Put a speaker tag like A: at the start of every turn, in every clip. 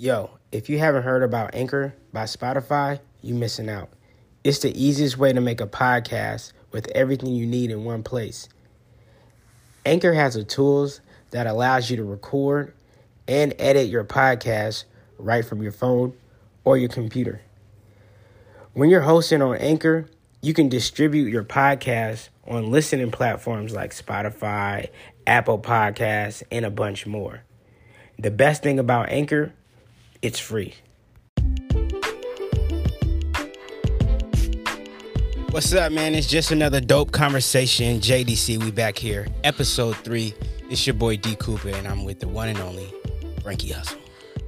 A: Yo, if you haven't heard about Anchor by Spotify, you're missing out. It's the easiest way to make a podcast with everything you need in one place. Anchor has the tools that allows you to record and edit your podcast right from your phone or your computer. When you're hosting on Anchor, you can distribute your podcast on listening platforms like Spotify, Apple Podcasts, and a bunch more. The best thing about Anchor, it's free. What's up, man? It's just another dope conversation. JDC, we back here. Episode three. It's your boy D Cooper, and I'm with the one and only Frankie Hustle.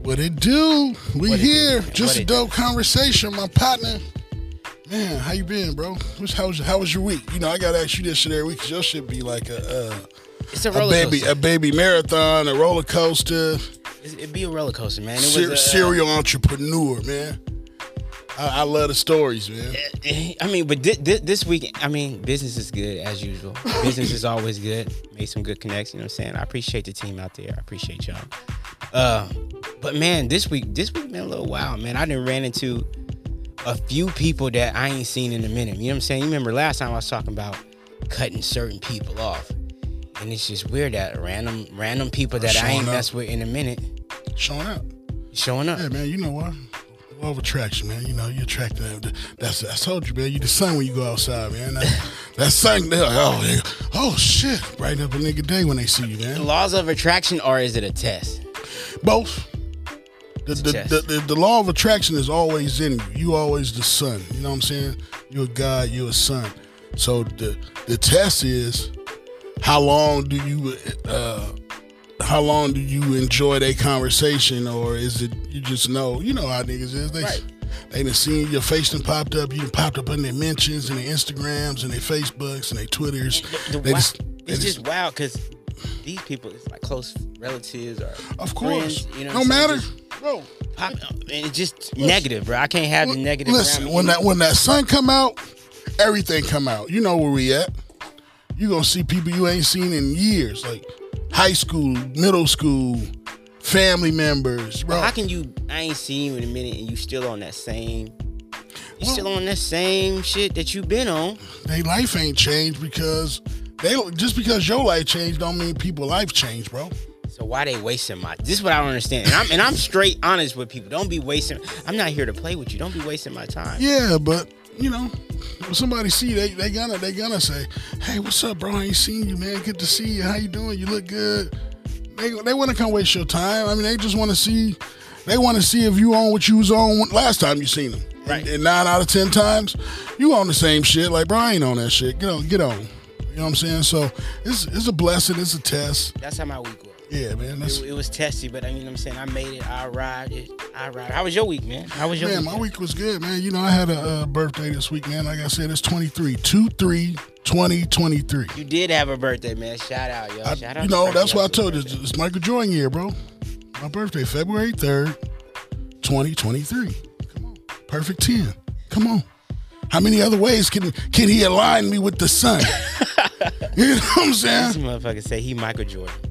B: What it do? We
A: What it
B: here.
A: do, man?
B: Just
A: What
B: a
A: it
B: dope conversation, my partner. Man, how you been, bro? What's, how was how was your week? You know, I gotta ask you this shit every week because your shit be like a uh,
A: It's a
B: a
A: roller
B: baby
A: coaster.
B: a baby marathon, a roller coaster,
A: It's- It'd be a roller coaster, man. It was
B: ser-
A: a,
B: serial entrepreneur, man. I, I love the stories, man.
A: I mean, but thi- thi- this week, I mean, business is good as usual. business is always good. Made some good connects. You know what I'm saying? I appreciate the team out there. I appreciate y'all. Uh, but man, this week, this week been a little wild, man. I done ran into a few people that I ain't seen in a minute. You know what I'm saying? You remember last time I was talking about cutting certain people off, and it's just weird that random, random people that I ain't
B: up.
A: messed with in a minute
B: Showing up.
A: showing up.
B: Yeah, man. You know what? Law of attraction, man. You know, you attract them. That's I told you, man. You the sun when you go outside, man. That, that sun, like, oh, oh shit, brighten up a nigga day when they see you, man.
A: The laws of attraction, or is it a test?
B: Both. The, the, the, the, the law of attraction is always in you. You always the sun. You know what I'm saying? You're a God, you're a son. So the the test is how long do you uh how long do you enjoy that conversation or is it you just know you know how niggas is they
A: Right.
B: they done seen your face done popped up you popped up in their mentions and their Instagrams and their Facebooks and their Twitters
A: the, the
B: They just- they
A: it's
B: just-
A: just wild because these people, it's like close relatives or
B: of course
A: friends, you know,
B: no
A: what
B: matter
A: Just
B: bro
A: pop, and it's just negative, bro. I can't have the negative.
B: Listen, when that when that sun come out, everything come out. You know where we at. You gonna see people you ain't seen in years, like high school, middle school, family members, bro.
A: how can you? I ain't seen you in a minute, and you still on that same. You
B: Well-
A: still on that same shit that you been on.
B: they life ain't changed because they just because your life changed don't mean people life changed, bro.
A: So why they wasting my? This is what I don't understand. And I'm and I'm straight honest with people. Don't be wasting. I'm not here to play with you. Don't be wasting my time.
B: Yeah, but you know, when somebody see they they gonna they gonna say, "Hey, what's up, bro? I ain't seen you, man. Good to see you. How you doing? You look good." They they want to come waste your time. I mean, they just want to see. They want to see if you on what you was on last time you seen them.
A: Right.
B: And, and nine out of ten times, you on the same shit. Like, bro, I ain't on that shit. Get on, get on. You know what I'm saying? So it's it's a blessing. It's a test.
A: That's how my week was.
B: Yeah, man.
A: It, it was testy, but I mean, I'm saying I made it. I arrived it. I arrived. How was your week, man? How was your week?
B: Man,
A: week?
B: my week was good, man. You know, I had a uh, birthday this week, man. Like I said, it's 23, 2 3 2023.
A: You did have a birthday, man. Shout out, yo.
B: I-
A: Shout out.
B: you know, that's why I told you. It's, Michael Jordan year, bro. My birthday, February 3rd, 2023. Come on. Perfect 10. Come on. How many other ways can can he align me with the sun? you know what I'm saying?
A: This motherfucker say he Michael Jordan.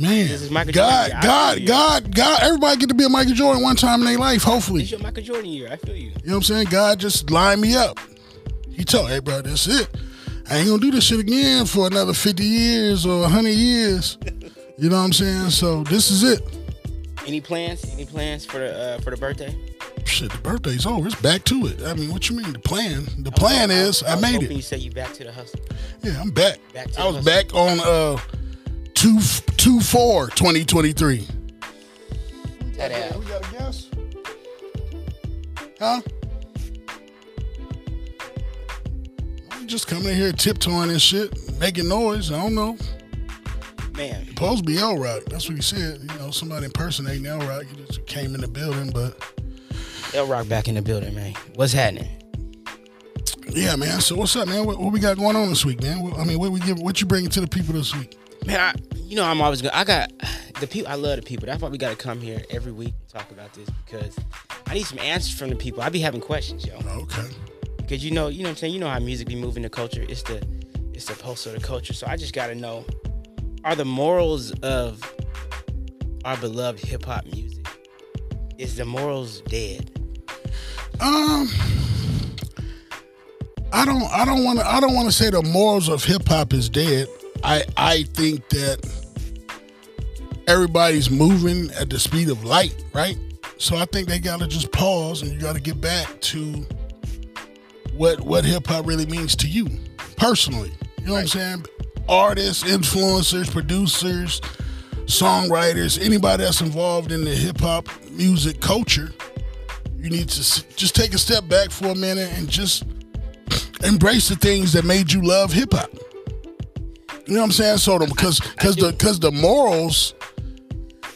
B: Man,
A: This is Michael
B: God,
A: Jordan year. I
B: God. God, God, everybody get to be a Michael Jordan one time in their life, hopefully.
A: It's your Michael Jordan year. I feel you.
B: You know what I'm saying? God just lined me up. He told, hey, bro, that's it. I ain't gonna do this shit again for another 50 years or 100 years. You know what I'm saying? So this is it.
A: Any plans? Any plans for the uh, for the birthday?
B: Shit, the birthday's over. It's back to it. I mean, what you mean? The plan? The plan is I
A: was
B: made it.
A: You say you back to the hustle.
B: Yeah, I'm back.
A: Back to
B: I was
A: hustle.
B: back on uh two two four 2023.
A: That ass.
B: We got a guess? Huh? I'm just coming in here tiptoeing and shit, making noise. I don't know.
A: Man,
B: Supposed to be L Rock. That's what he said. You know, somebody impersonating L Rock. He just came in the building, but
A: L Rock back in the building, man. What's happening?
B: yeah, man. So what's up, man? What, what we got going on this week, man? What, I mean, what we give? What you bringing to the people this week?
A: Man, I, you know I'm always good. I got the people. I love the people. That's why we got to come here every week and talk about this because I need some answers from the people. I be having questions, yo.
B: Okay.
A: Because you know, you know what I'm saying. You know how music be moving the culture. It's the, it's the pulse of the culture. So I just got to know, are the morals of our beloved hip hop music Is the morals dead?
B: Um, I don't. I don't want to. I don't want to say the morals of hip hop is dead. I I think that everybody's moving at the speed of light, right? So I think they gotta just pause and you gotta get back to what what hip hop really means to you personally. You know what I'm saying? Artists, influencers, producers, songwriters, anybody that's involved in the hip hop music culture, you need to just take a step back for a minute and just embrace the things that made you love hip hop. You know what I'm saying? So because because the because the morals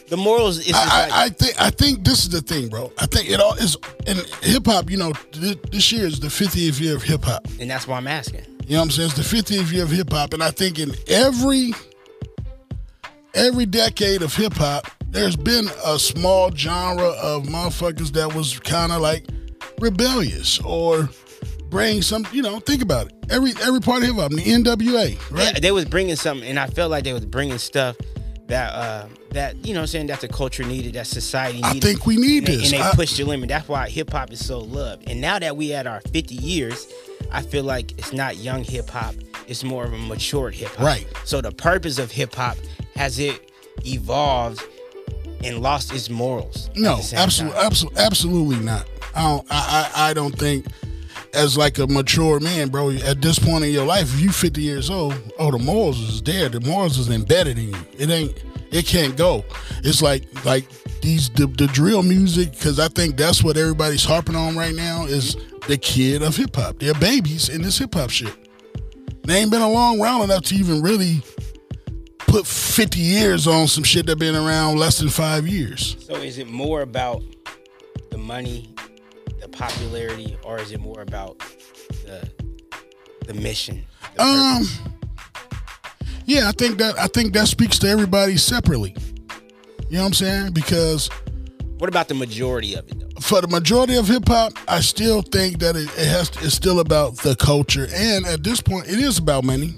A: The morals is
B: I, I, I think I think this is the thing, bro. I think it all is in hip hop. You know, th- this year is the 50th year of hip hop.
A: and that's why I'm asking.
B: You know what I'm saying? It's the 50th year of hip hop, and I think in every every decade of hip hop, there's been a small genre of motherfuckers that was kind of like rebellious or bring some. You know, think about it. Every every part of hip hop, the NWA, right?
A: Yeah, they was bringing something, and I felt like they was bringing stuff that uh that you know I'm saying that the culture needed, that society needed.
B: I think we need
A: and,
B: this.
A: and they
B: I-
A: pushed the limit. That's why hip hop is so loved. And now that we at our 50 years, I feel like it's not young hip hop; it's more of a matured hip hop.
B: Right.
A: So the purpose of hip hop has it evolved and lost its morals.
B: No, absolutely, absolutely, absolutely not. I don't. I, I, I don't think. As like a mature man, bro, at this point in your life, if you 50 years old, oh, the morals is there. The morals is embedded in you. It ain't. It can't go. It's like like these the, the drill music because I think that's what everybody's harping on right now is the kid of hip hop. They're babies in this hip hop shit. They ain't been along round enough to even really put 50 years on some shit that been around less than five years.
A: So is it more about the money, the popularity, or is it more about the the mission? the
B: Um, yeah, I think that I think that speaks to everybody separately. You know what I'm saying? Because
A: what about the majority of it though?
B: for the majority of hip hop, I still think that it, it has it's still about the culture, and at this point, it is about money.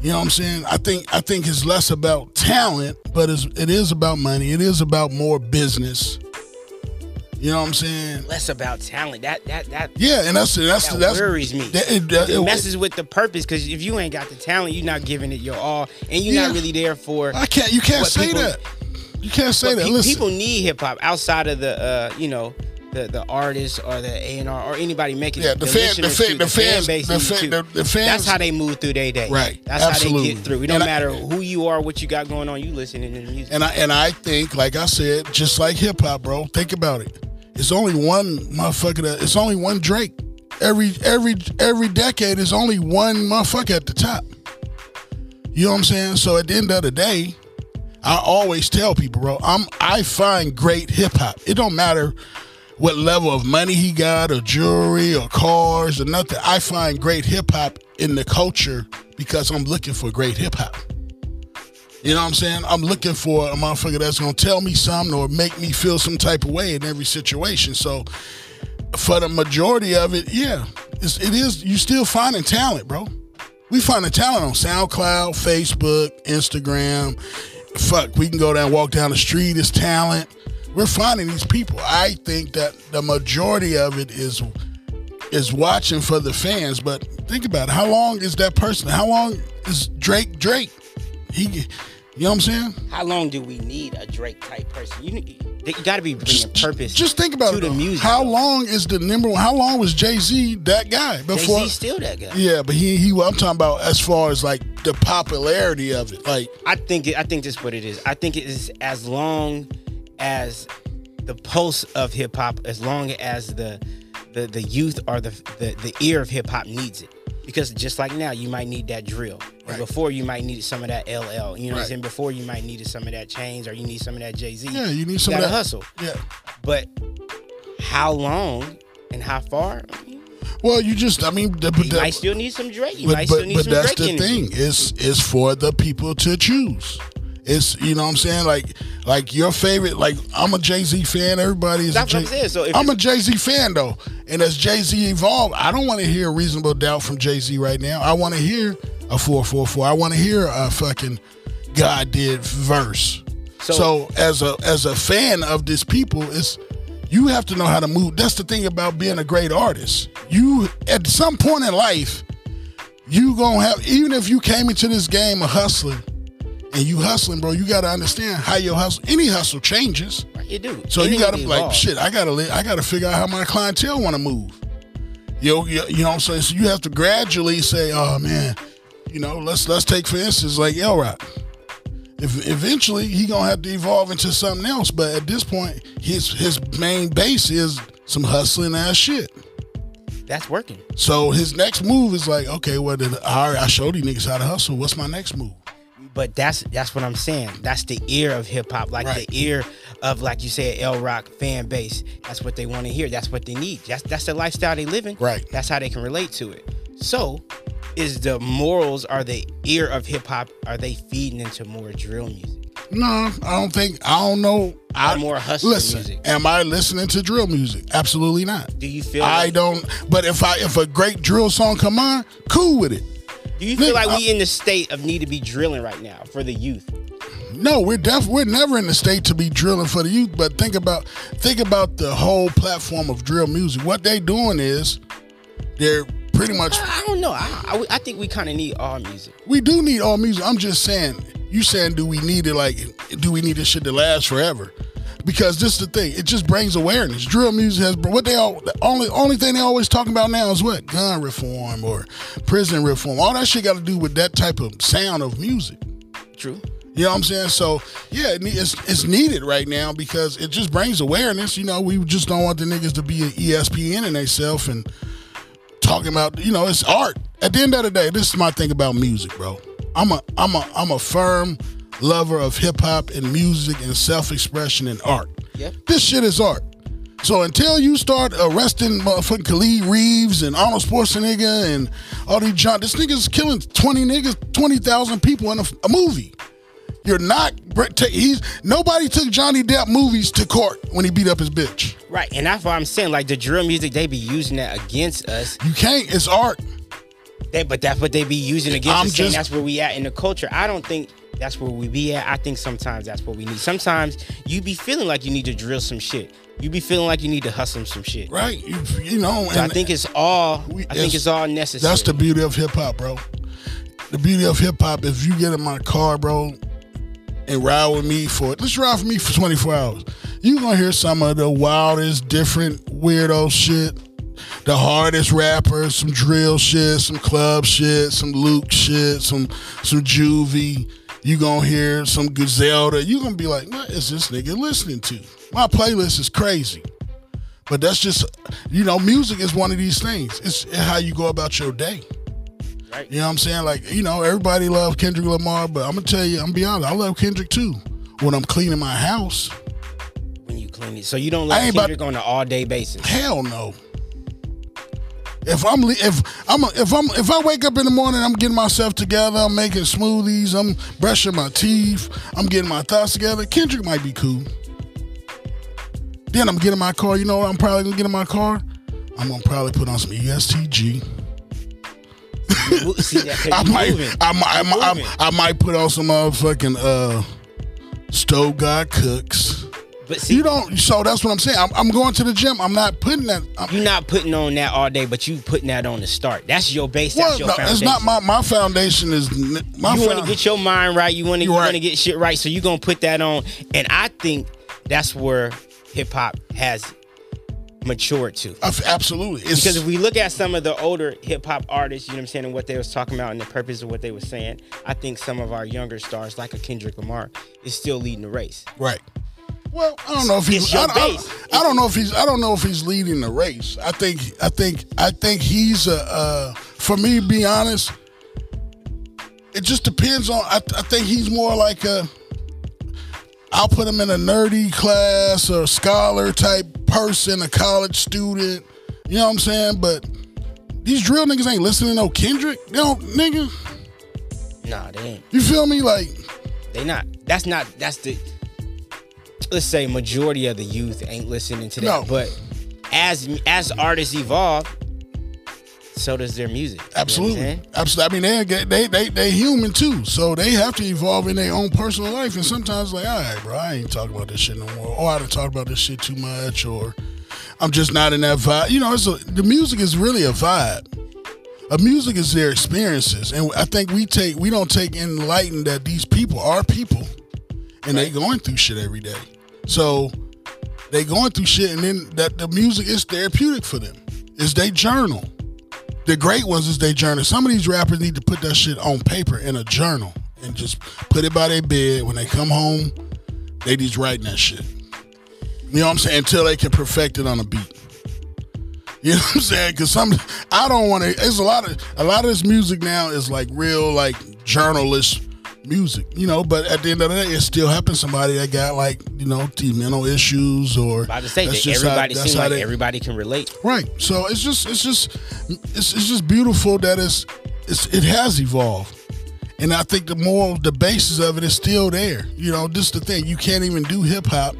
B: You know what I'm saying? I think I think it's less about talent, but it's, it is about money. It is about more business. You know what I'm saying?
A: Less about talent. That that that
B: Yeah, and that's that's
A: that
B: that's
A: worries me.
B: that- it- that-
A: it
B: it-
A: messes with the purpose because if you ain't got the talent, you're not giving it your all, and you're
B: Yeah.
A: not really there for.
B: I can't. You can't say
A: people-
B: that. You can't say that.
A: pe-
B: Listen,
A: people need hip hop outside of the uh, you know the the artists or the A and R or anybody making
B: Yeah, the fan- the fan-
A: too,
B: the fans-
A: base
B: the fan- the- the fans-
A: That's how they move through their day.
B: Right,
A: That's how they get through. It don't
B: And I-
A: matter who you are, what you got going on. You listening to the music.
B: And I and I think, like I said, just like hip hop, bro. Think about it. It's only one motherfucker. That, it's only one Drake. Every every every decade is only one motherfucker at the top. You know what I'm saying? So at the end of the day, I always tell people, bro. I'm I find great hip hop. It don't matter what level of money he got, or jewelry, or cars, or nothing. I find great hip hop in the culture because I'm looking for great hip hop. You know what I'm saying? I'm looking for a motherfucker that's gonna tell me something or make me feel some type of way in every situation. So for the majority of it, yeah, it's, it is. You still finding talent, bro. We finding talent on SoundCloud, Facebook, Instagram. Fuck, we can go down, walk down the street. It's talent. We're finding these people. I think that the majority of it is is watching for the fans. But think about it. How long is that person? How long is Drake? Drake? He, you know what I'm saying?
A: How long do we need a Drake type person? You, you got to be bringing purpose.
B: Just think about
A: to
B: it.
A: the music.
B: How long is the number one? How long was Jay Z that guy before?
A: Jay-Z's still that guy.
B: Yeah, but he he. I'm talking about as far as like the popularity of it. Like
A: I think it, I think that's what it is. I think it is as long as the pulse of hip hop, as long as the the, the youth or the, the the ear of hip hop needs it. Because just like now, you might need that drill. And before you might need some of that LL. You know what I'm saying? Before you might needed some of that chains or you need some of that Jay Z.
B: yeah, you need some
A: you
B: of
A: gotta
B: that
A: hustle.
B: Yeah.
A: But how long and how far?
B: Well, you just. I mean, the, but
A: you
B: the-
A: might still need some Drake. You
B: but,
A: might
B: but,
A: still need
B: but
A: some
B: that's
A: Drake
B: the
A: energy.
B: thing. It's it's for the people to choose. It's you know what I'm saying like like your favorite like I'm a Jay Z fan. Everybody is.
A: That's
B: a
A: what I'm saying. So if
B: I'm a Jay Z fan though, and as Jay Z evolved, I don't want to hear reasonable doubt from Jay Z right now. I want to hear a four four four. I want to hear a fucking God did verse. So,
A: So-
B: as a as a fan of this people, it's you have to know how to move. That's the thing about being a great artist. You at some point in life, you gonna have even if you came into this game a hustler and you hustling, bro, you gotta understand how your hustle any hustle changes.
A: You do.
B: So you gotta be like, shit, I gotta li- I gotta figure out how my clientele wanna move. You know, you, you know what I'm saying? So you have to gradually say, oh man, you know, let's let's take for instance like L Rock. If eventually he gonna have to evolve into something else, but at this point, his his main base is some hustling ass shit.
A: That's working.
B: So his next move is like, okay, well, all right, I showed these niggas how to hustle. What's my next move?
A: But that's that's what I'm saying. That's the ear of hip hop, like
B: Right.
A: the ear of like you said, L Rock fan base. That's what they want to hear. That's what they need. That's that's the lifestyle they live in.
B: Right.
A: That's how they can relate to it. So, is the morals are the ear of hip hop? Are they feeding into more drill music?
B: No, I don't think. I don't know. I
A: Or more hustler
B: listen.
A: music?
B: Am I listening to drill music? Absolutely not.
A: Do you feel?
B: I
A: like,
B: don't. But if I if a great drill song come on, cool with it.
A: Do you feel like we in the state of need to be drilling right now for the youth?
B: No, we're def we're never in the state to be drilling for the youth. But think about think about the whole platform of drill music. What they doing is they're pretty much.
A: I, I don't know. I, I, I think we kind of need all music.
B: We do need all music. I'm just saying. You saying do we need it like do we need this shit to last forever? Because this is the thing. It just brings awareness. Drill music has what they all the only only thing they always talking about now is what gun reform or prison reform. All that shit got to do with that type of sound of music.
A: True.
B: You know what I'm saying? So yeah, it's it's needed right now because it just brings awareness. You know, we just don't want the niggas to be an ESPN in themselves and talking about. You know, it's art. At the end of the day, this is my thing about music, bro. I'm a I'm a I'm a firm lover of hip hop and music and self expression and art.
A: Yep.
B: This shit is art. So until you start arresting motherfucking Khalid Reeves and Arnold Schwarzenegger and all these John, this nigga's killing twenty niggas, twenty thousand people in a, a movie. You're not. He's nobody took Johnny Depp movies to court when he beat up his bitch.
A: Right, and that's why I'm saying like the drill music they be using that against us.
B: You can't. It's art.
A: They, but that's what they be using against
B: I'm
A: us. saying
B: just-
A: that's where we at in the culture. I don't think that's where we be at. I think sometimes that's what we need. Sometimes you be feeling like you need to drill some shit. You be feeling like you need to hustle some shit.
B: Right. You, you know.
A: So I think it's all.
B: we-
A: I think it's all necessary.
B: That's the beauty of hip hop, bro. The beauty of hip hop. If you get in my car, bro, and ride with me for let's ride with me for 24 hours. You gonna hear some of the wildest, different, weirdo shit. The hardest rappers, some drill shit, some club shit, some Luke shit, some some juvie. You gonna hear some Griselda. You gonna be like, what is this nigga listening to? My playlist is crazy. But that's just, you know, music is one of these things. It's how you go about your day.
A: Right.
B: You know what I'm saying? Like, you know, everybody love Kendrick Lamar, but I'm gonna tell you, I'm gonna be honest, I love Kendrick too. When I'm cleaning my house,
A: when you clean it. So you don't like
B: ain't about-
A: Kendrick on an all day basis.
B: hell no. If I'm if I'm if I'm if I wake up in the morning, I'm getting myself together. I'm making smoothies. I'm brushing my teeth. I'm getting my thoughts together. Kendrick might be cool. Then I'm getting my car. You know what? I'm probably gonna get in my car. I'm gonna probably put on some EST
A: Gee. See
B: I might. I might, I might. I, might put on some motherfucking uh, stove god cooks.
A: But see,
B: You don't. So that's what I'm saying. I'm, I'm going to the gym. I'm not putting that. I'm,
A: you're not putting on that all day, but you putting that on the start. That's your base.
B: well,
A: That's your
B: no,
A: foundation.
B: it's not my my foundation is my.
A: you want to get your mind right. You want to want to get shit right. So you're gonna put that on, and I think that's where hip hop has matured to.
B: Absolutely. It's,
A: Because if we look at some of the older hip hop artists, you know what I'm saying, and what they was talking about and the purpose of what they were saying, I think some of our younger stars, like a Kendrick Lamar, is still leading the race.
B: right. Well, I don't know if he's. I, don't- I. I don't know if he's. I don't know if he's leading the race. I think. I think. I think he's a. Uh, for me, to be honest, it just depends on. I, I think he's more like a. I'll put him in a nerdy class or scholar type person, a college student. You know what I'm saying? But these drill niggas ain't listening to no Kendrick. They don't, nigga.
A: Nah, they ain't.
B: You feel me? Like,
A: They not. That's not. That's the. Let's say majority of the youth ain't listening to that.
B: No.
A: But as as artists evolve, so does their music.
B: Absolutely,
A: You know
B: absolutely. I mean, they they they they human too, so they have to evolve in their own personal life. And sometimes, like, all right, bro, I ain't talking about this shit no more, or I done talked about this shit too much, or I'm just not in that vibe. You know, it's a, the music is really a vibe. A music is their experiences, and I think we take we don't take enlightened that these people are people, and they going through shit every day. So they going through shit, and then that the music is therapeutic for them. Is they journal. The great ones is they journal. Some of these rappers need to put that shit on paper in a journal and just put it by their bed. When they come home, they just writing that shit. You know what I'm saying? Until they can perfect it on a beat. You know what I'm saying? Because some, I don't want to. It's a lot of a lot of this music now is like real like journalist music. You know, but at the end of the day, it still happens. Somebody that got like you know the mental issues or
A: About to say that
B: how-
A: everybody seems like
B: they-
A: everybody can relate.
B: Right. So it's just it's just it's, it's just beautiful that it's, it's it has evolved. And I think the moral the basis of it is still there. You know, this is the thing. You can't even do hip hop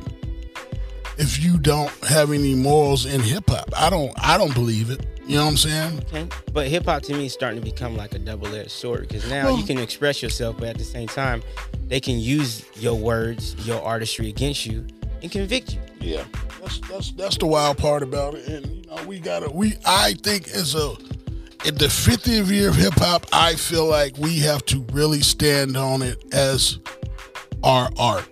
B: if you don't have any morals in hip hop. I don't I don't believe it. You know what I'm saying?
A: Okay. But hip hop to me is starting to become like a double edged sword because now
B: Well-
A: you can express yourself, but at the same time, they can use your words, your artistry against you and convict you.
B: Yeah. That's that's that's the wild part about it. And you know, we gotta we I think as a in the 50th year of hip hop, I feel like we have to really stand on it as our art.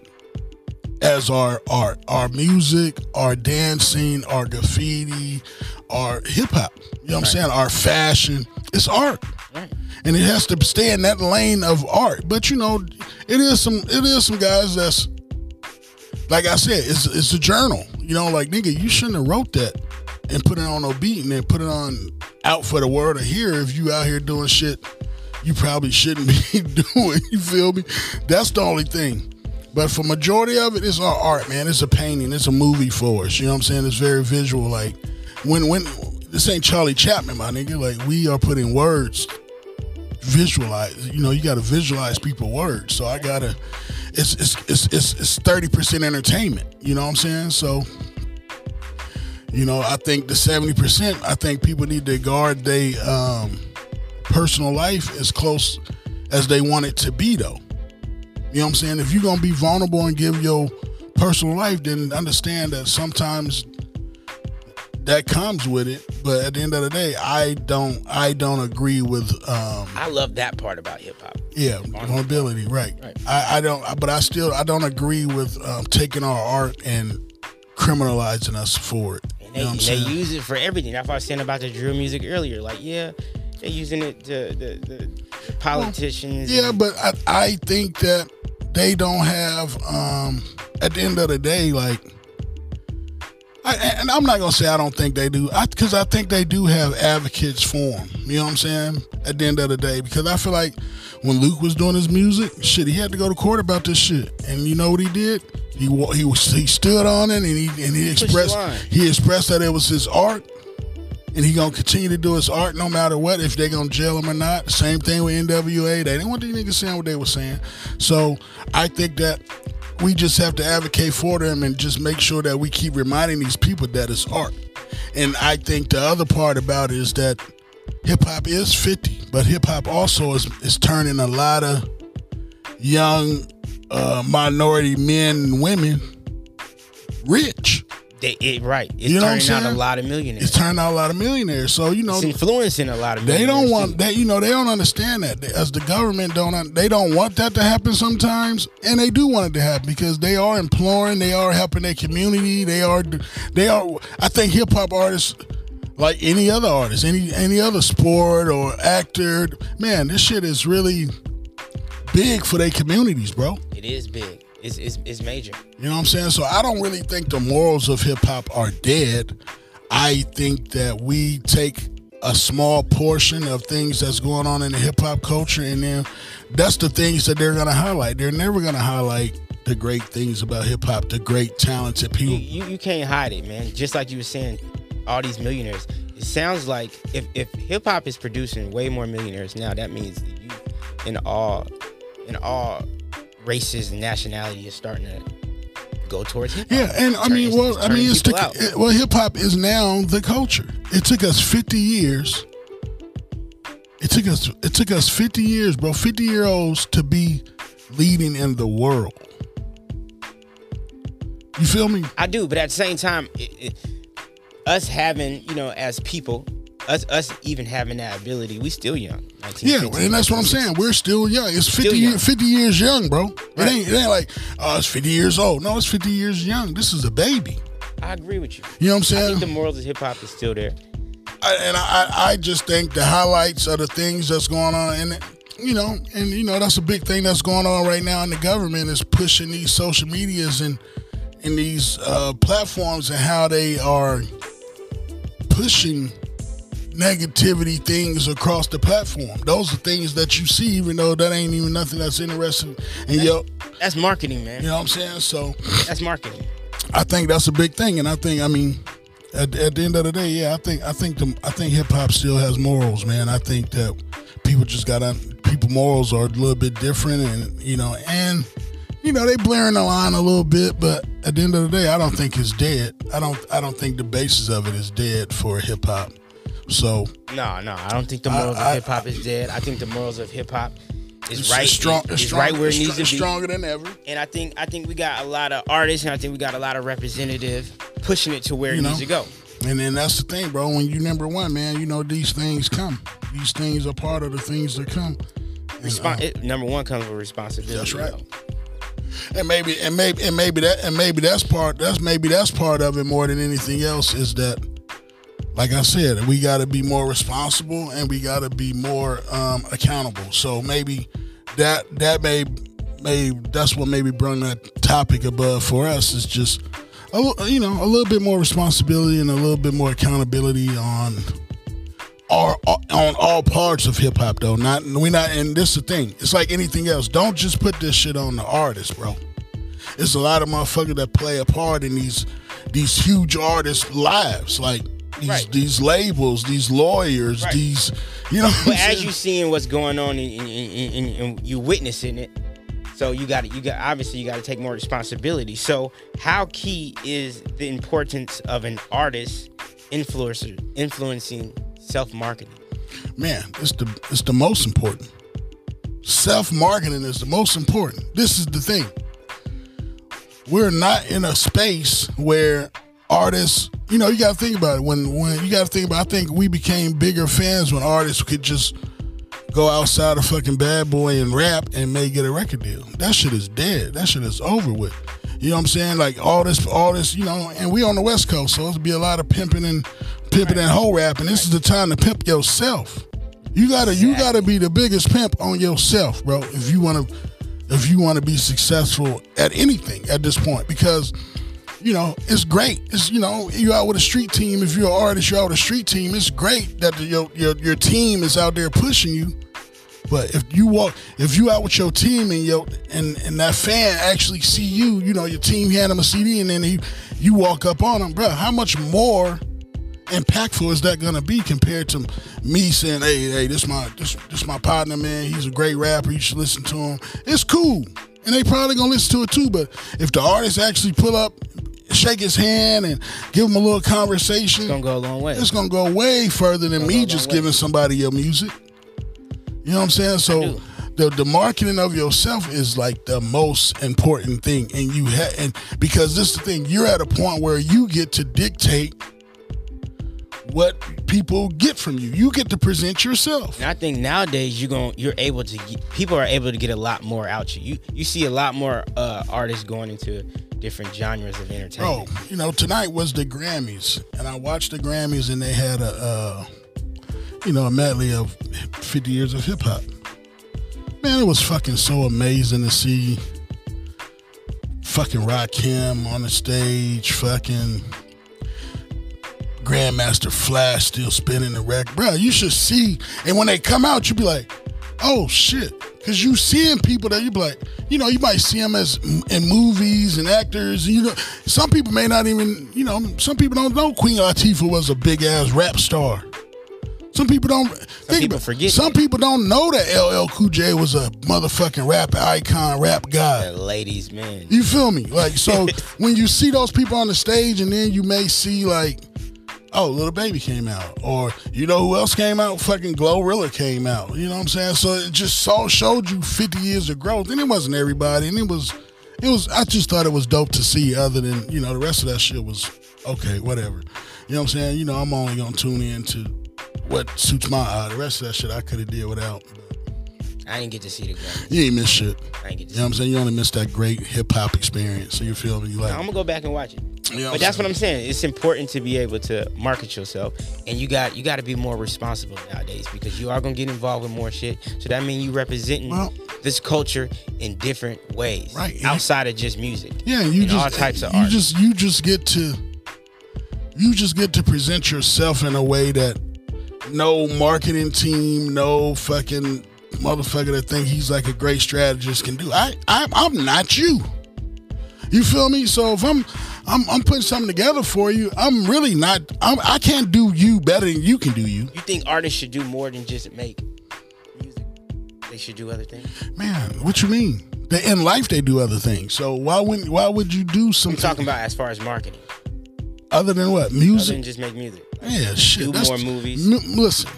B: As our art, our music, our dancing, our graffiti, our hip hop. You know what I'm saying? Our fashion. It's art.
A: Right.
B: And it has to stay in that lane of art. But you know, it is some it is some guys that's like I said, it's it's a journal. You know, like nigga, you shouldn't have wrote that and put it on a beat and then put it on out for the world to hear. If you out here doing shit you probably shouldn't be doing. You feel me? That's the only thing. But for majority of it, it's our art, man. It's a painting. It's a movie for us. You know what I'm saying? It's very visual. Like when when this ain't Charlie Chaplin, my nigga. Like we are putting words visualize. You know, you got to visualize people words. So I gotta. It's it's it's it's it's thirty percent entertainment. You know what I'm saying? So. You know, I think the seventy percent. I think people need to guard their um, personal life as close as they want it to be, though. You know what I'm saying? If you're gonna be vulnerable and give your personal life, then understand that sometimes that comes with it. But at the end of the day, I don't I don't agree with um
A: I love that part about hip hop.
B: yeah vulnerability, right?
A: Right.
B: I, I don't but I still I don't agree with um, taking our art and criminalizing us for it.
A: And
B: You
A: they,
B: know what I'm
A: they use it for everything. That's why I was saying about the drill music earlier. Like, yeah, they're using it to the, the, politicians.
B: Yeah,
A: and-
B: but I, I think that they don't have um at the end of the day like I, and I'm not gonna say I don't think they do, because I, think they do have advocates for them. You know what I'm saying? At the end of the day, because I feel like when Luke was doing his music, shit, he had to go to court about this shit, and you know what he did? He he was he stood on it, and he and he expressed he expressed that it was his art, and he gonna continue to do his art no matter what, if they gonna jail him or not. Same thing with NWA. They didn't want these niggas saying what they were saying. So I think that we just have to advocate for them and just make sure that we keep reminding these people that it's art. And I think the other part about it is that hip hop is 50, but hip hop also is, is turning a lot of young uh, minority men and women rich.
A: They, it, right. It's
B: You know
A: turning out a lot of millionaires.
B: It's turning out a lot of millionaires. So you know,
A: It's influencing a lot of
B: they don't want
A: too.
B: that. You know, they don't understand that. As the government don't, they don't want that to happen sometimes, and they do want it to happen because they are imploring, they are helping their community. They are, they are. I think hip hop artists, like any other artist, any any other sport or actor, man, this shit is really big for their communities, bro.
A: It is big. It's, it's, it's major.
B: You know what I'm saying? So I don't really think the morals of hip hop are dead. I think that we take a small portion of things that's going on in the hip hop culture, and then that's the things that they're gonna highlight. They're never gonna highlight the great things about hip hop, the great talented
A: You,
B: people.
A: you, you can't hide it, man. Just like you were saying, all these millionaires. It sounds like if, if hip hop is producing way more millionaires now, that means the youth in all in all races and nationality is starting to go towards hip hop.
B: Yeah, and I mean, well, I mean, it's the it- well, hip hop is now the culture. It took us 50 years It took us it took us 50 years, bro. 50 year olds to be leading in the world. You feel me?
A: I do, but at the same time, it, it, us having you know as people, us us even having that ability, we still young. 19,
B: Yeah,
A: 15,
B: and that's what I'm saying. We're still young. It's 50,
A: young.
B: 50 years young, bro. It ain't it ain't like oh, it's 50 years old. No, it's 50 years young. This is a baby.
A: I agree with you.
B: You know what I'm
A: I
B: saying?
A: think the morals of hip hop is still there.
B: I, and I, I just think the highlights of the things that's going on, and you know, and you know, that's a big thing that's going on right now in the government is pushing these social medias and and these uh, platforms and how they are pushing negativity things across the platform. Those are things that you see, even though that ain't even nothing that's interesting. And yo,
A: That's marketing, man.
B: you know what I'm saying? So
A: That's marketing.
B: I think that's a big thing, and I think I mean, at, at the end of the day, yeah, I think I think the I think hip hop still has morals, man. I think that people just got to people morals are a little bit different, and you know, and you know they blurring the line a little bit, but at the end of the day, I don't think it's dead. I don't I don't think the basis of it is dead for hip hop. So
A: No, no, I don't think the morals
B: I-
A: of hip hop is dead. I think the morals of hip hop is
B: it's
A: right.
B: strong,
A: is,
B: it's strong,
A: right where it needs to be.
B: stronger than ever.
A: And I think I think we got a lot of artists, and I think we got a lot of representative pushing it to where
B: You
A: it
B: know?
A: needs to go.
B: And then that's the thing, bro. When you number one, man, you know these things come. These things are part of the things that come. And, uh,
A: it, number one comes with responsibility.
B: That's right.
A: though.
B: and maybe and maybe and maybe that and maybe that's part that's maybe that's part of it more than anything else is that like I said, we got to be more responsible and we got to be more um, accountable. So maybe that that may may that's what maybe bring that topic above for us is just a, you know a little bit more responsibility and a little bit more accountability on all, on all parts of hip hop though. Not we not and this is the thing. It's like anything else. Don't just put this shit on the artist, bro. It's a lot of motherfuckers that play a part in these these huge artists' lives. Like these
A: Right.
B: these labels, these lawyers,
A: Right.
B: these you know.
A: But as you seeing what's going on and, and, and, and, and you witnessing it, so you got to you got obviously you got to take more responsibility. So how key is the importance of an artist influencer influencing self marketing?
B: man, it's the it's the most important. Self marketing is the most important. This is the thing. We're not in a space where artists, you know, you got to think about it. When when you got to think about, I think we became bigger fans when artists could just go outside of fucking Bad Boy and rap and may get a record deal. That shit is dead. That shit is over with. You know what I'm saying? Like all this, all this, you know, and we on the West Coast, so it's be a lot of pimping and pimping and hoe rapping. This is the time to pimp yourself. You gotta, you gotta be the biggest pimp on yourself, bro. If you wanna, if you wanna be successful at anything at this point, because you know, it's great. It's you know, you're out with a street team. If you're an artist, you're out with a street team. It's great that your your your team is out there pushing you. But if you walk, if you out with your team and your and and that fan actually see you, you know, your team hand them a CD and then he, you walk up on them, bro. How much more impactful is that gonna be compared to me saying, "Hey, hey, this my this this my partner, man. He's a great rapper. You should listen to him." It's cool, and they probably gonna listen to it too. But if the artist actually pull up, shake his hand, and give him a little conversation,
A: It's gonna go a long way.
B: it's gonna go way further than me just
A: long way.
B: giving somebody your music. You know what I'm saying? So the the marketing of yourself is like the most important thing, and you ha- and because this is the thing, you're at a point where you get to dictate what people get from you. You get to present yourself.
A: And I think nowadays you're going you're able to get, people are able to get a lot more out you. You you see a lot more uh, artists going into different genres of
B: Bro,
A: entertainment.
B: you know, tonight was the Grammys, and I watched the Grammys, and they had a, uh, you know, a medley of 50 years of hip hop. Man, it was fucking so amazing to see fucking Rakim on the stage, fucking Grandmaster Flash still spinning the record. Bro, you should see, and when they come out, you be like, oh shit. Cause you seeing people that you be like, you know, you might see them as in movies and actors. And you know, some people may not even, you know, some people don't know Queen Latifah was a big ass rap star. Some people don't think
A: people
B: about-
A: forget
B: Some
A: that.
B: people don't know that LL Cool J was a motherfucking rap icon, rap guy.
A: The ladies, man.
B: You feel me? Like so when you see those people on the stage and then you may see like oh, Lil Baby came out, or you know who else came out? Fucking Glorilla came out. You know what I'm saying? So it just saw showed you 50 years of growth, and it wasn't everybody, and it was, it was. I just thought it was dope to see. Other than you know, the rest of that shit was okay, whatever. You know what I'm saying? You know, I'm only gonna tune in to what suits my eye. The rest of that shit I could have did without.
A: I didn't get to see the Grammys.
B: You ain't miss shit.
A: I didn't get to
B: You know what I'm saying? You only missed that great hip hop experience. So you feel me? You like?
A: I'm gonna go back and watch it.
B: You know
A: but that's what I'm saying. It's important to be able to market yourself, and you got you got to be more responsible nowadays because you are gonna get involved with more shit. So that means you representing
B: Well-
A: this culture in different ways,
B: Right,
A: Outside of just music.
B: Yeah, you just
A: all types of
B: you
A: art.
B: just you just get to you just get to present yourself in a way that no marketing team, no fucking motherfucker that think he's like a great strategist can do. I, I I'm not you. You feel me? So if I'm I'm I'm putting something together for you, I'm really not. I'm, I can't do you better than you can do you.
A: You think artists should do more than just make music? They should do other things.
B: Man, what you mean? They, in life they do other things. So why wouldn't why would you do
A: I'm
B: something
A: talking about as far as marketing,
B: other than what
A: other
B: music?
A: than just make music. Like,
B: Yeah, shit.
A: Do
B: that's-
A: more movies.
B: M- listen,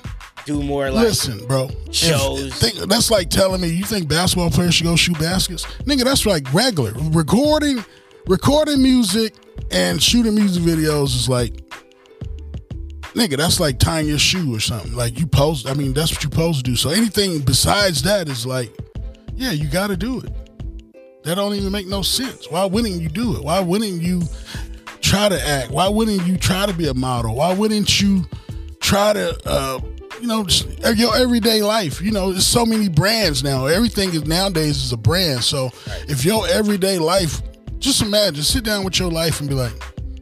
A: do more like
B: listen, bro. If-
A: shows.
B: think, that's like telling me you think basketball players should go shoot baskets, nigga. That's like regular recording, recording music and shooting music videos is like, nigga. That's like tying your shoe or something. Like you post. I mean, that's what you supposed to do. So anything besides that is like, yeah, you got to do it. That don't even make no sense. Why wouldn't you do it? Why wouldn't you try to act? Why wouldn't you try to be a model? Why wouldn't you try to, uh, you know, your everyday life? You know, there's so many brands now. Everything is nowadays is a brand. So if your everyday life, just imagine, sit down with your life and be like,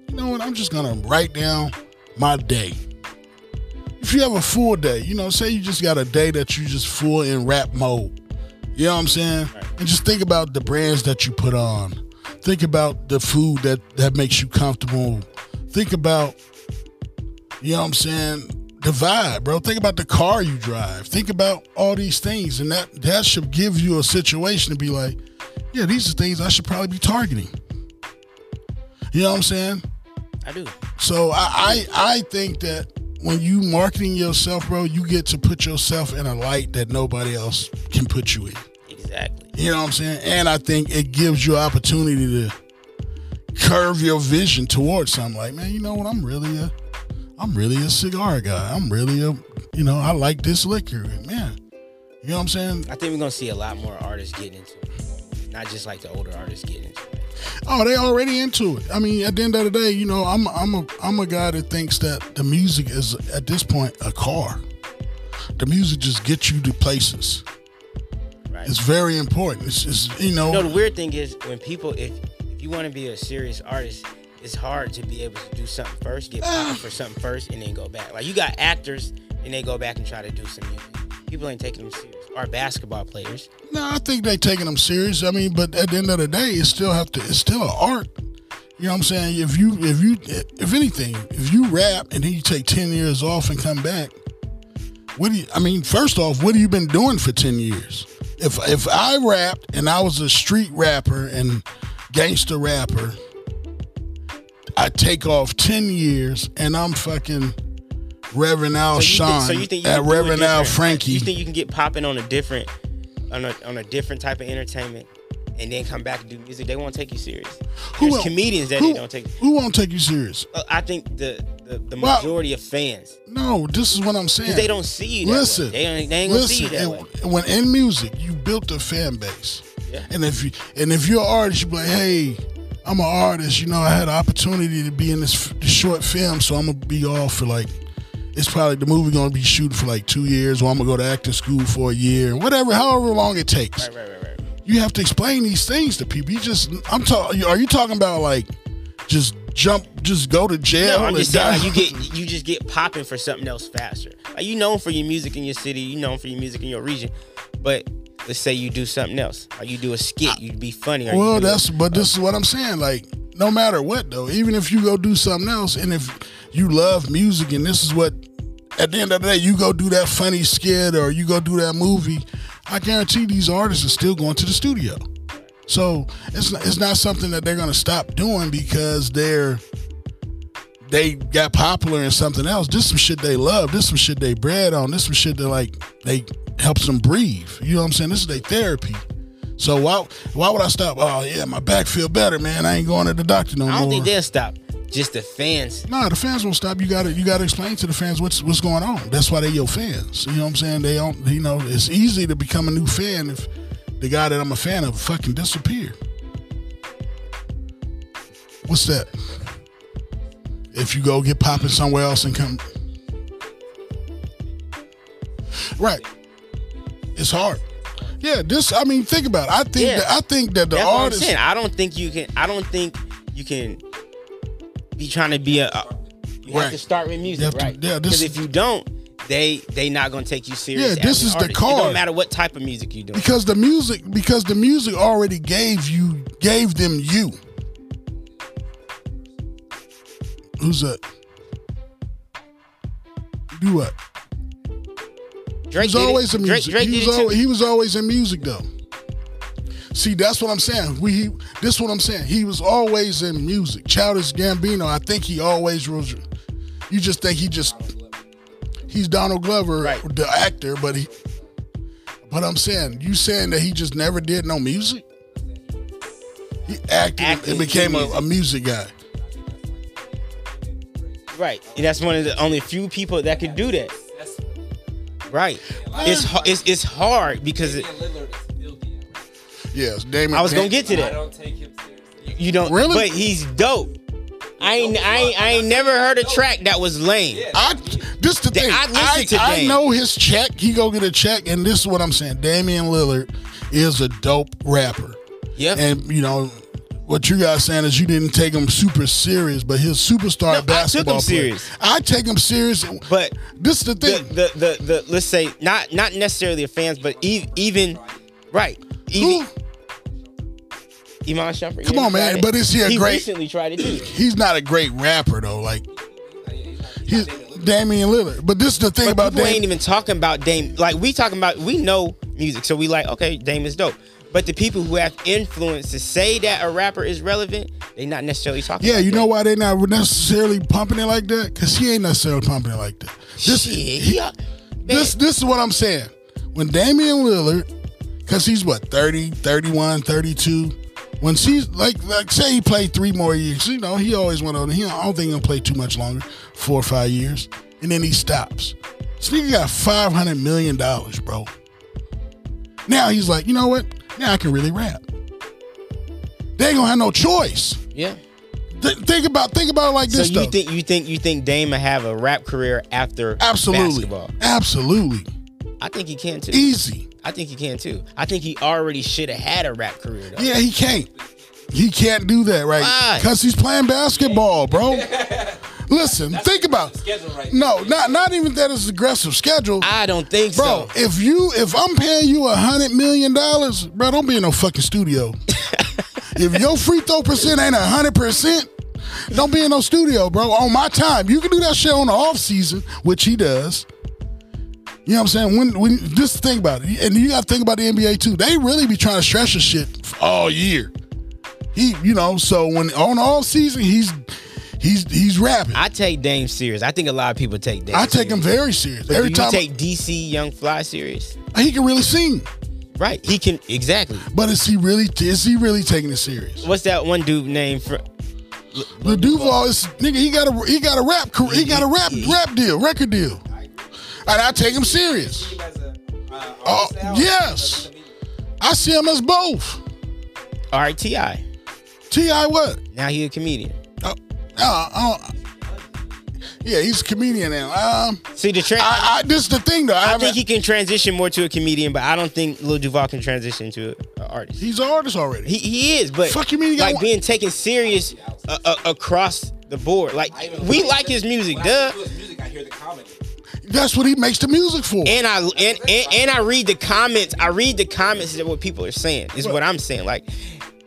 B: you know what? I'm just gonna write down my day. If you have a full day, you know, say you just got a day that you just full in rap mode. You know what I'm saying? And just think about the brands that you put on. Think about the food that that makes you comfortable. Think about, you know what I'm saying, the vibe, bro. Think about the car you drive. Think about all these things, and that that should give you a situation to be like, yeah, these are things I should probably be targeting. You know what I'm saying?
A: I do.
B: So I, I I think that when you marketing yourself, bro, you get to put yourself in a light that nobody else can put you in.
A: Exactly.
B: You know what I'm saying? And I think it gives you opportunity to curve your vision towards something like, man, you know what? I'm really a I'm really a cigar guy. I'm really a you know, I like this liquor. Man, you know what I'm saying?
A: I think we're gonna see a lot more artists getting into it. Not just like the older artists getting into it.
B: Oh, they already into it. I mean, at the end of the day, you know, I'm I'm a I'm a guy that thinks that the music is at this point a car. The music just gets you to places.
A: Right.
B: It's very important. It's, you know,
A: No, the weird thing is when people, if if you want to be a serious artist, it's hard to be able to do something first, get popping for something first, and then go back. Like you got actors, and they go back and try to do some music. People ain't taking them serious. Or basketball players.
B: No, I think they taking them serious. I mean, but at the end of the day, it still have to. It's still an art. You know what I'm saying? If you, if you, if anything, if you rap and then you take ten years off and come back, what do you? I mean, first off, what have you been doing for ten years? If if I rapped and I was a street rapper and gangster rapper, I take off ten years and I'm fucking Reverend Al
A: So
B: Sean
A: think, so you think you
B: at Reverend Al? Frankie.
A: You think you can get popping on a different, on a on a different type of entertainment, and then come back and do music? They won't take you serious. There's comedians that
B: who,
A: they don't take.
B: Who won't take you serious?
A: Uh, I think the the, the
B: Well-
A: majority of fans,
B: No, this is what I'm saying.
A: they don't see you. That
B: Listen,
A: way. they ain't, they ain't gonna see you that
B: and
A: way.
B: when in music, you built a fan base,
A: Yeah.
B: and if you and if you're an artist, you be like, hey, I'm an artist. You know, I had an opportunity to be in this, this short film, so I'm gonna be off for like. It's probably the movie gonna be shooting for like two years, or I'm gonna go to acting school for a year, whatever, however long it takes.
A: Right, right, right, right.
B: You have to explain these things to people. You just, I'm talking. Are you talking about like, just jump, just go to jail?
A: No, I'm
B: and
A: just saying like you get you just get popping for something else faster. Like you known for your music in your city, you known for your music in your region, but let's say you do something else, like you do a skit, you'd be funny. Or
B: Well, that's but this is what I'm saying. Like, no matter what though, even if you go do something else, and if you love music, and this is what, at the end of the day, you go do that funny skit or you go do that movie, I guarantee these artists are still going to the studio. So it's not, it's not something that they're gonna stop doing because they're they got popular in something else. This some shit they love. This some shit they bred on. This some shit that like they helps them breathe. You know what I'm saying? This is their therapy. So why why would I stop? Oh yeah, my back feel better, man. I ain't going to the doctor no more.
A: I don't think they'll stop. Just the fans.
B: Nah, the fans won't stop. You gotta you gotta explain to the fans what's what's going on. That's why they your fans. You know what I'm saying? They don't you know, it's easy to become a new fan if the guy that I'm a fan of fucking disappear. What's that? If you go get popping somewhere else and come Right. It's hard. Yeah, this I mean think about it. I think
A: Yeah.
B: that I think that the
A: That's
B: artist
A: saying. I don't think you can. I don't think you can be trying to be a. a you have
B: Right.
A: to start with music,
B: have to-
A: right?
B: yeah,
A: Because if you don't, they they not gonna take you serious.
B: Yeah, this is the
A: artist. It don't matter what type of music you do.
B: because the music because the music already gave you gave them you who's that? Do what?
A: Drake
B: he was always in music.
A: Drake
B: he, was
A: it
B: al-
A: too.
B: he was always in music though. See that's what i'm saying. We he, this what i'm saying. He was always in music. Childish gambino i think he always was. You just think he just he's donald glover
A: Right.
B: the actor but he but i'm saying you saying that he just never did no music? He acted
A: Acted
B: and became a, a music guy
A: Right, and that's one of the only few people that could do that. Right, it's it's it's hard because it,
B: yes Damon,
A: I was gonna get to
C: I
A: that.
C: don't take him seriously.
A: You don't,
B: Really?
A: but he's dope. I ain't, I ain't, I ain't never heard a track that was lame.
B: I this the thing.
A: I
B: I,
A: listen to
B: I
A: Dame.
B: know his check. He go get a check, and this is what I'm saying. Damian Lillard is a dope rapper,
A: Yep.
B: and you know what you guys saying is you didn't take him super serious, but his superstar
A: No, I took him
B: basketball player-
A: serious.
B: I take him serious,
A: but
B: this is the
A: the,
B: thing.
A: the the the let's say not not necessarily the fans, but e- even right,
B: Who?
A: Iman Shumpert.
B: Come
A: yeah,
B: on, man,
A: it.
B: but is he a
A: he
B: great-
A: recently tried it too.
B: He's not a great rapper though. Like he's Damian Lillard, but this is the thing
A: But
B: about
A: people
B: Dame.
A: ain't even talking about Dame. Like we talking about, we know music, so we like okay, Dame is dope. But the people who have influence to say that a rapper is relevant, they not necessarily talking.
B: Yeah, you
A: that.
B: know why they not necessarily pumping it like that? Cause he ain't necessarily pumping it like that. This
A: Shit,
B: he-
A: man,
B: this this is what I'm saying. When Damian Lillard, because he's what, 30, 31, 32, when she's like, like say he played three more years, you know, he always went on. He, I don't think he'll play too much longer, four or five years, and then he stops. Speaker got $500 million, bro. Now he's like, you know what? Now I can really rap. They ain't gonna have no choice.
A: yeah.
B: Th- think about think about it like
A: So
B: this
A: you
B: though.
A: think you think you think Dame will have a rap career after
B: Absolutely.
A: basketball?
B: Absolutely.
A: I think he can too.
B: Easy.
A: I think he can too. I think he already should have had a rap career though.
B: Yeah, he can't. He can't do that right because he's playing basketball, bro. Listen, think about
C: Schedule right
B: no, not not even that it's aggressive schedule,
A: I don't think
B: bro.
A: so.
B: Bro, if you if I'm paying you a hundred million dollars, bro, don't be in no fucking studio. if your free throw percent ain't a hundred percent, don't be in no studio, bro. On my time, you can do that shit on the off season, which he does. You know what I'm saying? When when just think about it, and you got to think about the NBA too. They really be trying to stretch the shit all year. He, you know, so when on all season he's he's he's rapping. I,
A: I take Dame serious. I think a lot of people take Dame.
B: I take him very serious.
A: But
B: Every
A: do you
B: time
A: take DC Young Fly serious?
B: he can really sing,
A: Right. He can exactly.
B: but is he really is he really taking it serious?
A: What's that one dude name for?
B: The Duval is nigga. He got a he got a rap career. He got a rap rap deal, record deal, and I take him serious.
C: uh,
B: Oh yes, I see him as both.
A: All right, Ti.
B: Ti what?
A: Now he a comedian.
B: Uh, uh, uh, yeah, he's a comedian now. Um,
A: See the trend.
B: I, I this is the thing though. I,
A: I think he can transition more to a comedian, but I don't think Lil Duval can transition to an artist.
B: he's an artist already.
A: He, he is, but
B: Fuck you mean he
A: like being taken serious uh, uh, across the board. Like we like his music,
C: When
A: duh.
C: I listen his music, I hear the comedy.
B: That's what he makes the music for.
A: And I and, and and I read the comments. I read the comments of what people are saying. Is what I'm saying. Like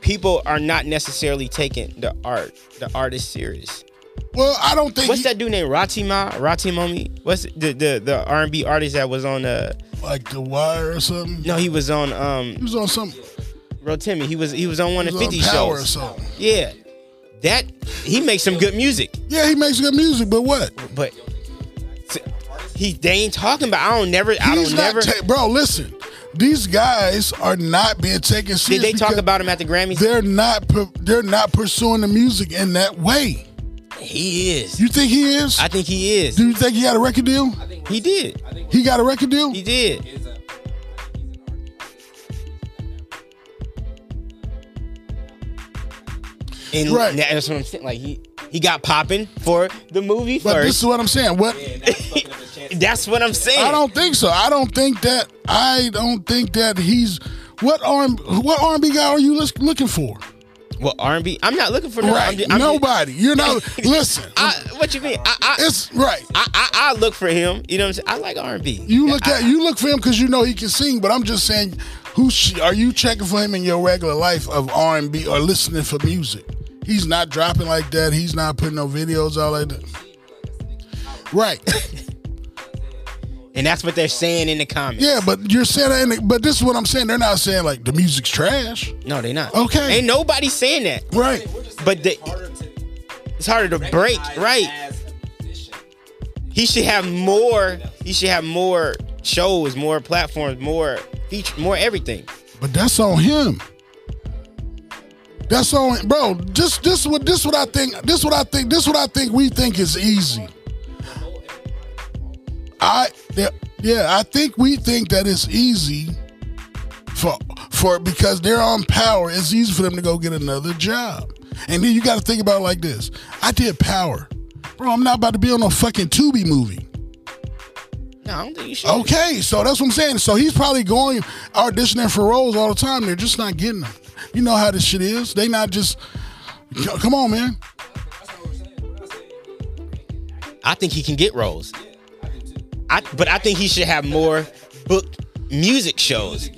A: people are not necessarily taking the art, the artist serious.
B: well, I don't think
A: What's
B: he-
A: that dude named Ratima? Ratimomi? What's the the the R and B artist that was on uh
B: like the Wire or something.
A: no he was on um
B: He was on some
A: Rotimi. He was he was on one of 50
B: Power or
A: shows.
B: something.
A: Yeah. that he makes some good music,
B: Yeah, he makes good music, but what?
A: but he they ain't talking about. I don't never. I don't never.
B: ta- bro, listen. These guys are not being taken
A: seriously.
B: Did
A: they talk about him at the Grammys?
B: They're not. They're not pursuing the music in that way.
A: He is.
B: You think he is?
A: I think he is.
B: Do you think he got a record deal?
A: He did.
B: He got a record deal?
A: He did. And
B: Right.
A: that's what I'm saying. Like he he got popping for the movie
B: But this is what I'm saying. What
A: That's what I'm saying.
B: I don't think so. I don't think that. I don't think that he's. What R what R&B guy are you looking for?
A: Well, R&B. I'm not looking for no.
B: right.
A: I'm just- I'm just-
B: Nobody. You're not. listen.
A: I, what you mean? I, I,
B: it's right.
A: I, I, I look for him. You know what I'm saying? I like R&B.
B: You look at you look for him because you know he can sing. But I'm just saying, who are you checking for him in your regular life of R&B or listening for music? He's not dropping like that. He's not putting no videos out like that. Right.
A: and that's what they're saying in the comments.
B: Yeah, but you're saying that. In the, but this is what I'm saying. They're not saying like the music's trash.
A: No, they're not.
B: Okay.
A: Ain't nobody saying that.
B: Right.
A: But the, it's harder to break. Right. He should have more. He should have more shows, more platforms, more feature, more everything.
B: But that's on him. That's on bro. Just this what this what I think. This what I think. This what I think we think is easy. I yeah, yeah, I think we think that it's easy for for because they're on power, it's easy for them to go get another job. And then you gotta think about it like this. I did power. Bro, I'm not about to be on no fucking Tubi movie.
A: No, I don't think you should.
B: Okay, so that's what I'm saying. So he's probably going auditioning for roles all the time. They're just not getting them. You know how this shit is. They not just. Come on, man.
A: I think he can get roles. I, but I think he should have more booked music shows.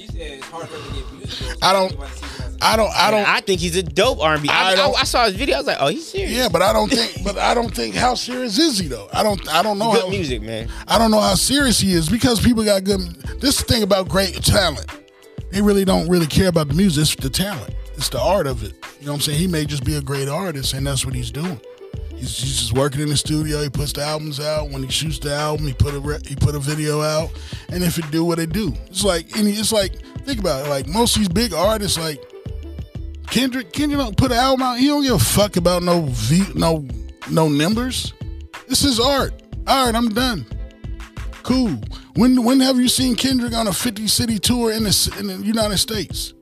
B: I don't. I don't. I don't.
A: I think he's a dope R&B. I,
B: I
A: I, saw his video. I was like, oh, he's serious.
B: yeah, but I don't think. But I don't think how serious is he though? I don't. I don't know
A: Good
B: how.
A: music, man.
B: I don't know how serious he is because people got good. This thing about great talent. They really don't really care about the music. It's the talent. It's the art of it. You know what I'm saying? He may just be a great artist, and that's what he's doing. He's, he's just working in the studio. He puts the albums out. When he shoots the album, he put a re- he put a video out, and if it do what it do, it's like any. It's like think about it. Like most of these big artists, like Kendrick. Kendrick don't put an album out. He don't give a fuck about no v, no no numbers. This is art. All right, I'm done. Cool. When when have you seen Kendrick on a 50 city tour in the in the United States?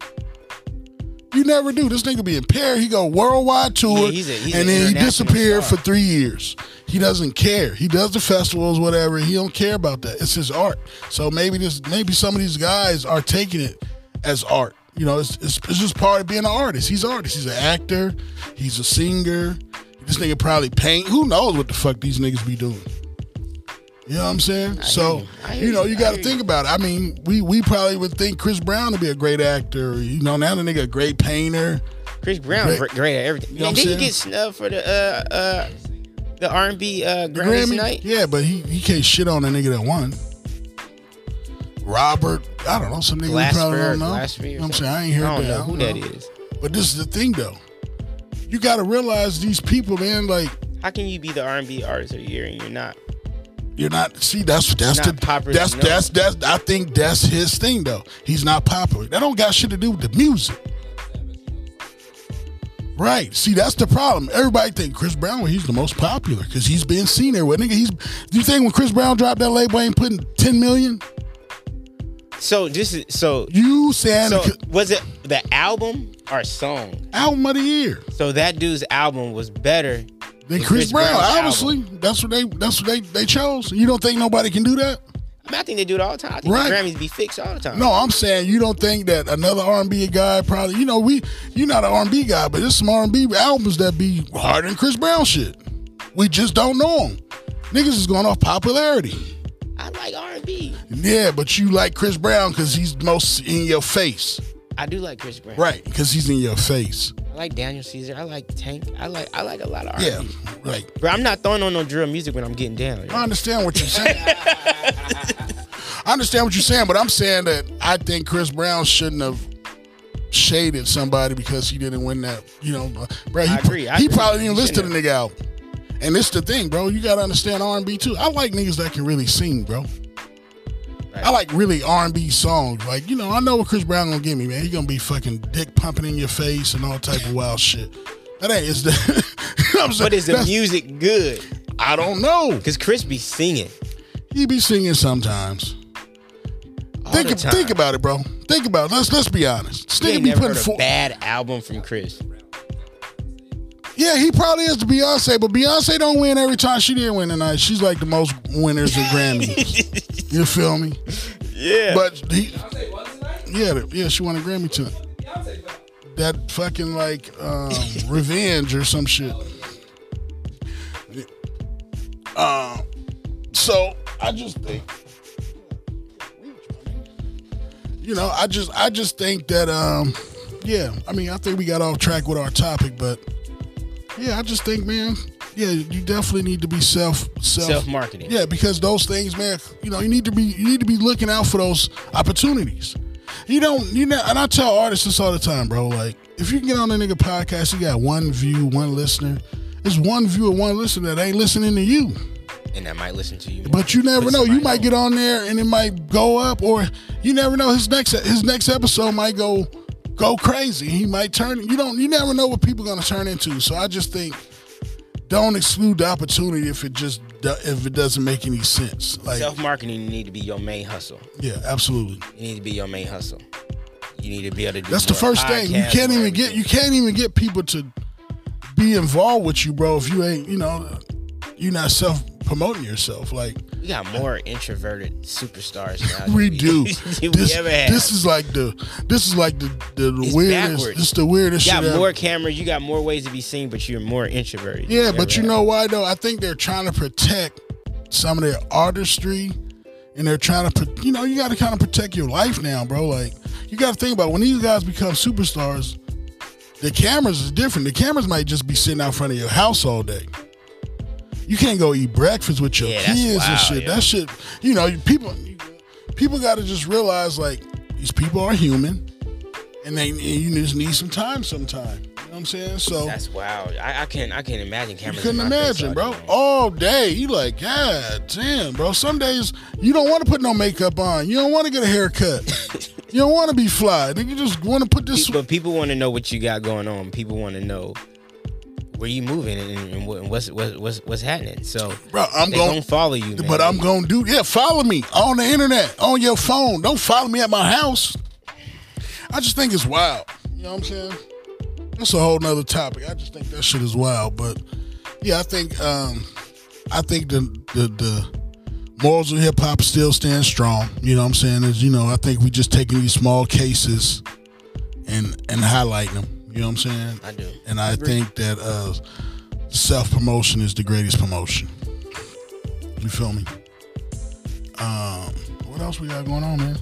B: You never do. This nigga be in Paris. He go worldwide tour,
A: Yeah, he's a- he's
B: and then he disappeared
A: star.
B: for three years. He doesn't care. He does the festivals, whatever. He don't care about that. It's his art. So maybe this, maybe some of these guys are taking it as art. You know, it's, it's, it's just part of being an artist. He's an artist. He's an actor. He's a singer. This nigga probably paint. Who knows what the fuck these niggas be doing? You know what I'm saying? so
A: you.
B: You know,
A: you.
B: got to think about it. I mean, we we probably would think Chris Brown to be a great actor. You know, now the nigga a great painter.
A: Chris Brown
B: Great.
A: great, at everything.
B: You know what I'm
A: did he
B: saying?
A: get snubbed for the uh uh the R&B uh Grammys
B: Grammy,
A: night?
B: yeah, but he he can't shit on a nigga that won. Robert, I don't know, some nigga we probably don't know. You know what I'm saying? I ain't heard
A: I don't
B: that.
A: know who that is.
B: But this is the thing though. You gotta realize these people, man, like
A: How can you be the R&B artist of the year and you're not?
B: You're not. See, that's that's
A: Not
B: the
A: popular
B: that's
A: enough.
B: that's that's. I think that's his thing though. He's not popular. That don't got shit to do with the music. Right. See, that's the problem. Everybody think Chris Brown, he's the most popular because he's been seen there. With nigga, he's. Do you think when Chris Brown dropped that label, ain't putting ten million?
A: So this is so
B: You saying
A: so was it the album or song?
B: album of the year?
A: So that dude's album was better.
B: Then
A: than
B: Chris, Brown,
A: Brown's
B: obviously,
A: album.
B: that's what they that's what they they chose. You don't think nobody can do that?
A: I, mean, I think they do it all the time. I think
B: Right.
A: the Grammys be fixed all the time.
B: No, I'm saying you don't think that another R&B guy probably, you know, we you're not an R&B guy, but there's some R&B albums that be harder than Chris Brown shit. We just don't know them. Niggas is going off popularity.
A: I like R&B.
B: Yeah, but you like Chris Brown because he's most in your face,
A: I do like Chris Brown.
B: right? Because he's in your face.
A: I like Daniel Caesar. I like Tank. I like I like a lot of R&B.
B: Yeah, right.
A: Bro, I'm not throwing on no drill music when I'm getting down. yo.
B: I understand what you're saying. I understand what you're saying, but I'm saying that I think Chris Brown shouldn't have shaded somebody because he didn't win that. You know, bro. He,
A: I agree, I
B: he
A: agree.
B: probably didn't listen to the nigga album. And this the thing, bro. You gotta understand R and B too. I like niggas that can really sing, bro. I like really R and B songs. Like you know, I know what Chris Brown gonna give me, man. He gonna be fucking dick pumping in your face and all type of wild shit. That ain't is the. you know I'm saying?
A: But is the
B: That's-
A: music good?
B: I don't know.
A: Cause Chris be singing.
B: He be singing sometimes.
A: all
B: Think
A: the time.
B: think about it, bro. Think about it. Let's let's be honest. This
A: You
B: nigga
A: ain't
B: be
A: never
B: putting
A: heard a
B: four.
A: bad album from Chris.
B: Yeah, he probably is the Beyonce, but Beyonce don't win every time she didn't win tonight. She's like the most winners of Grammys. you feel me?
A: Yeah.
B: But he,
C: Beyonce won tonight?
B: yeah, the- yeah, she won a Grammy tonight. That fucking like um, revenge or some shit. Um, so I just think, you know, I just I just think that um, yeah, I mean, I think we got off track with our topic, but yeah, I just think, man, yeah, you definitely need to be self self
A: Self marketing.
B: yeah, because those things, man, you know, you need to be you need to be looking out for those opportunities. You don't, you know, and I tell artists this all the time, bro. Like, if you can get on a nigga podcast, you got one view, one listener. There's one view viewer, one listener that ain't listening to you.
A: And I might listen to you. more.
B: But you never know. You might
A: on.
B: get on there and it might go up, or you never know. His next his next episode might go go crazy. He might turn. You don't. You never know what people are gonna turn into. So I just think don't exclude the opportunity if it just if it doesn't make any sense. Like
A: Self marketing need to be your main hustle.
B: yeah, absolutely.
A: You need to be your main hustle. You need to be able to do
B: That's the first thing. You can't even get you can't even get people to be involved with you, bro. If you ain't, you know, you're not self promoting yourself. Like
A: We got more introverted superstars now.
B: we do. this,
A: we ever had.
B: this is like the this is like the the, the
A: It's
B: weirdest.
A: backwards.
B: This the weirdest
A: you
B: shit.
A: got
B: ever.
A: more cameras. You got more ways to be seen, but you're more introverted.
B: Yeah, but you
A: had.
B: know why though? I think they're trying to protect some of their artistry, and they're trying to, you know, you got to kind of protect your life now, bro. Like you got to think about when these guys become superstars. The cameras is different. The cameras might just be sitting out front of your house all day. You can't go eat breakfast with your
A: Yeah,
B: kids and shit.
A: yeah.
B: That shit, you know, people people got to just realize like these people are human, and they and you just need some time sometime. You know what I'm saying? So
A: That's wild. I, I can't. I can't imagine cameras.
B: you couldn't imagine,
A: all
B: bro.
A: day.
B: All day, you like, God damn, bro. Some days you don't want to put no makeup on. You don't want to get a haircut. you don't want to be fly. Then you just want to put this.
A: But people want to know what you got going on. People want to know where you moving and, and what- what's what's what's what's happening. So
B: Bro, I'm
A: they
B: going.
A: gonna follow you, man.
B: But I'm gonna do yeah. Follow me on the internet, on your phone. Don't follow me at my house. I just think it's wild. You know what I'm saying? That's a whole nother topic. I just think that shit is wild. But yeah, I think um, I think the the the morals of hip hop still stand strong. You know what I'm saying? Is you know I think we just taking these small cases and and highlighting them. You know what I'm saying?
A: I do.
B: And I think that uh, self promotion is the greatest promotion. You feel me? Um, what else we got going on, man?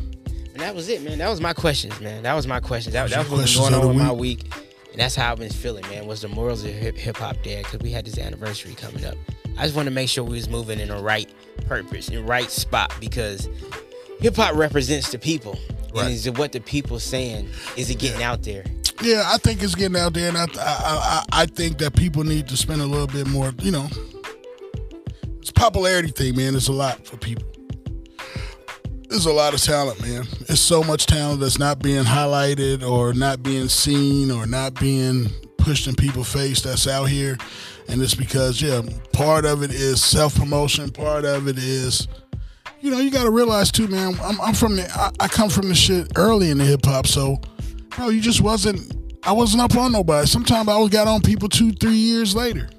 A: And that was it, man. That was my questions, man. That was my questions. That, that was what was going on with my
B: week.
A: week. And that's how I've been feeling, man. Was the morals of hip hop dead? Because we had this anniversary coming up. I just want to make sure we was moving in the right purpose, in the right spot, because hip hop represents the people.
B: Right.
A: And is it what the people saying? Is it getting out there?
B: Yeah, I think it's getting out there, and I, I, I, I think that people need to spend a little bit more. You know, it's popularity thing, man. It's a lot for people. There's a lot of talent, man. There's so much talent that's not being highlighted or not being seen or not being pushed in people's face that's out here. And it's because, yeah, part of it is self promotion, part of it is, you know, you got to realize too, man. I'm, I'm from the, I, I come from the shit early in the hip hop, so, bro, you just wasn't, I wasn't up on nobody. Sometimes I was got on people two, three years later.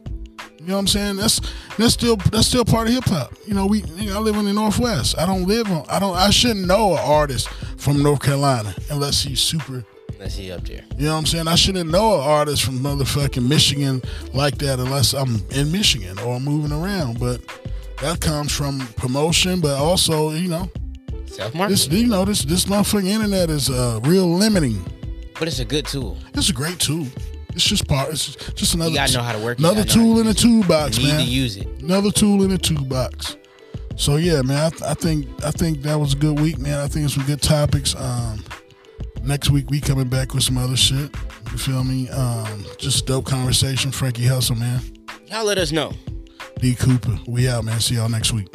B: You know what I'm saying? That's that's still that's still part of hip hop. You know, we you know, I live in the Northwest. I don't live on I don't I shouldn't know an artist from North Carolina unless he's super
A: Let's see up there.
B: you know what I'm saying? I shouldn't know an artist from motherfucking Michigan like that unless I'm in Michigan or moving around. But that comes from promotion, but also, you know,
A: Self
B: this
A: marketing.
B: you know, this this motherfucking internet is uh real limiting.
A: But it's a good tool.
B: It's a great tool. It's just part. It's just another.
A: You gotta know how to work
B: Another
A: gotta know how
B: tool in the toolbox,
A: You need
B: man.
A: to use it.
B: Another tool in the toolbox. So yeah, man. I, I think I think that was a good week, man. I think it's some good topics. Um, next week we coming back with some other shit. You feel me? Um, just dope conversation. Frankie Hustle, man.
A: Y'all let us know.
B: D Cooper. We out, man. See y'all next week.